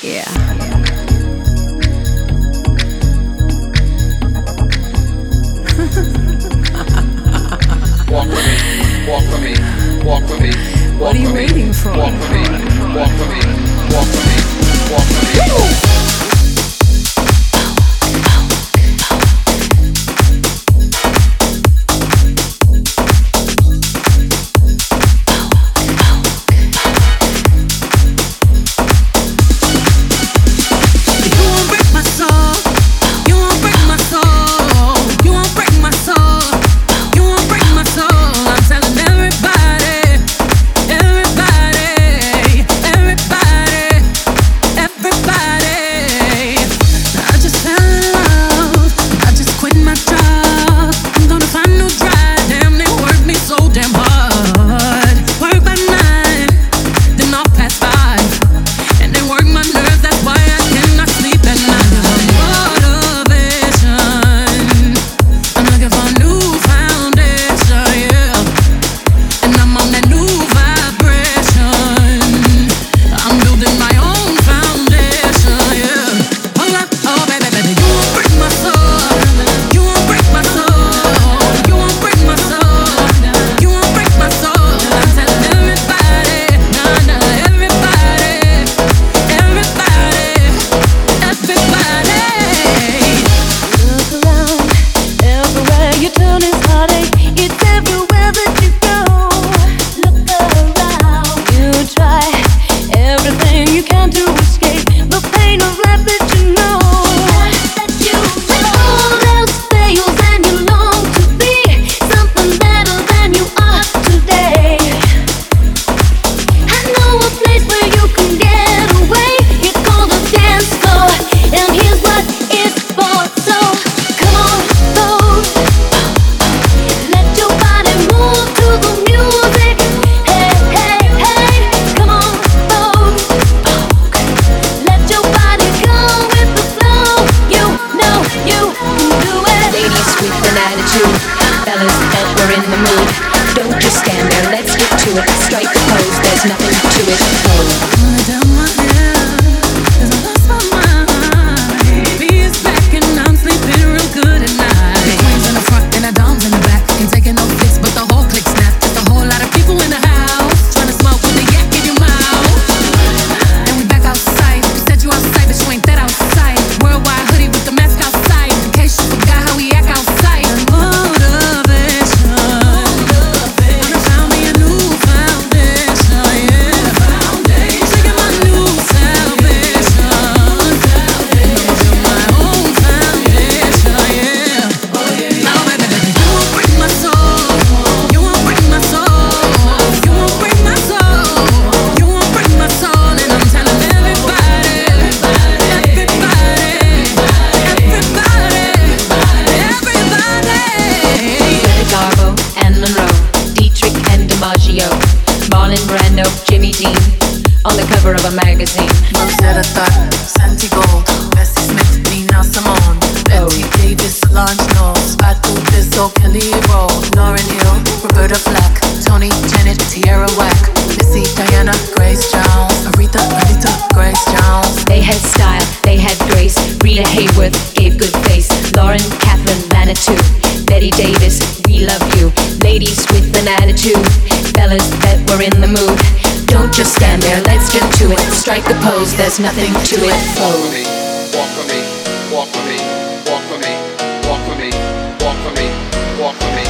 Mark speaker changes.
Speaker 1: What are you waiting for? Walk with me, walk with me, walk with me, walk with me.
Speaker 2: escape.
Speaker 3: Tierra Whack, Missy, Diana, Grace Jones, Aretha, Aretha, Grace Jones.
Speaker 4: They had style, they had grace. Rita Hayworth gave good face. Lauren, Catherine, Manitou, Betty Davis, we love you. Ladies with an attitude, fellas that were in the mood. Don't just stand there, let's get to it. Strike the pose, there's nothing to it. Walk for me, walk for me, walk for me, walk for me, walk for me, walk for me, walk for me.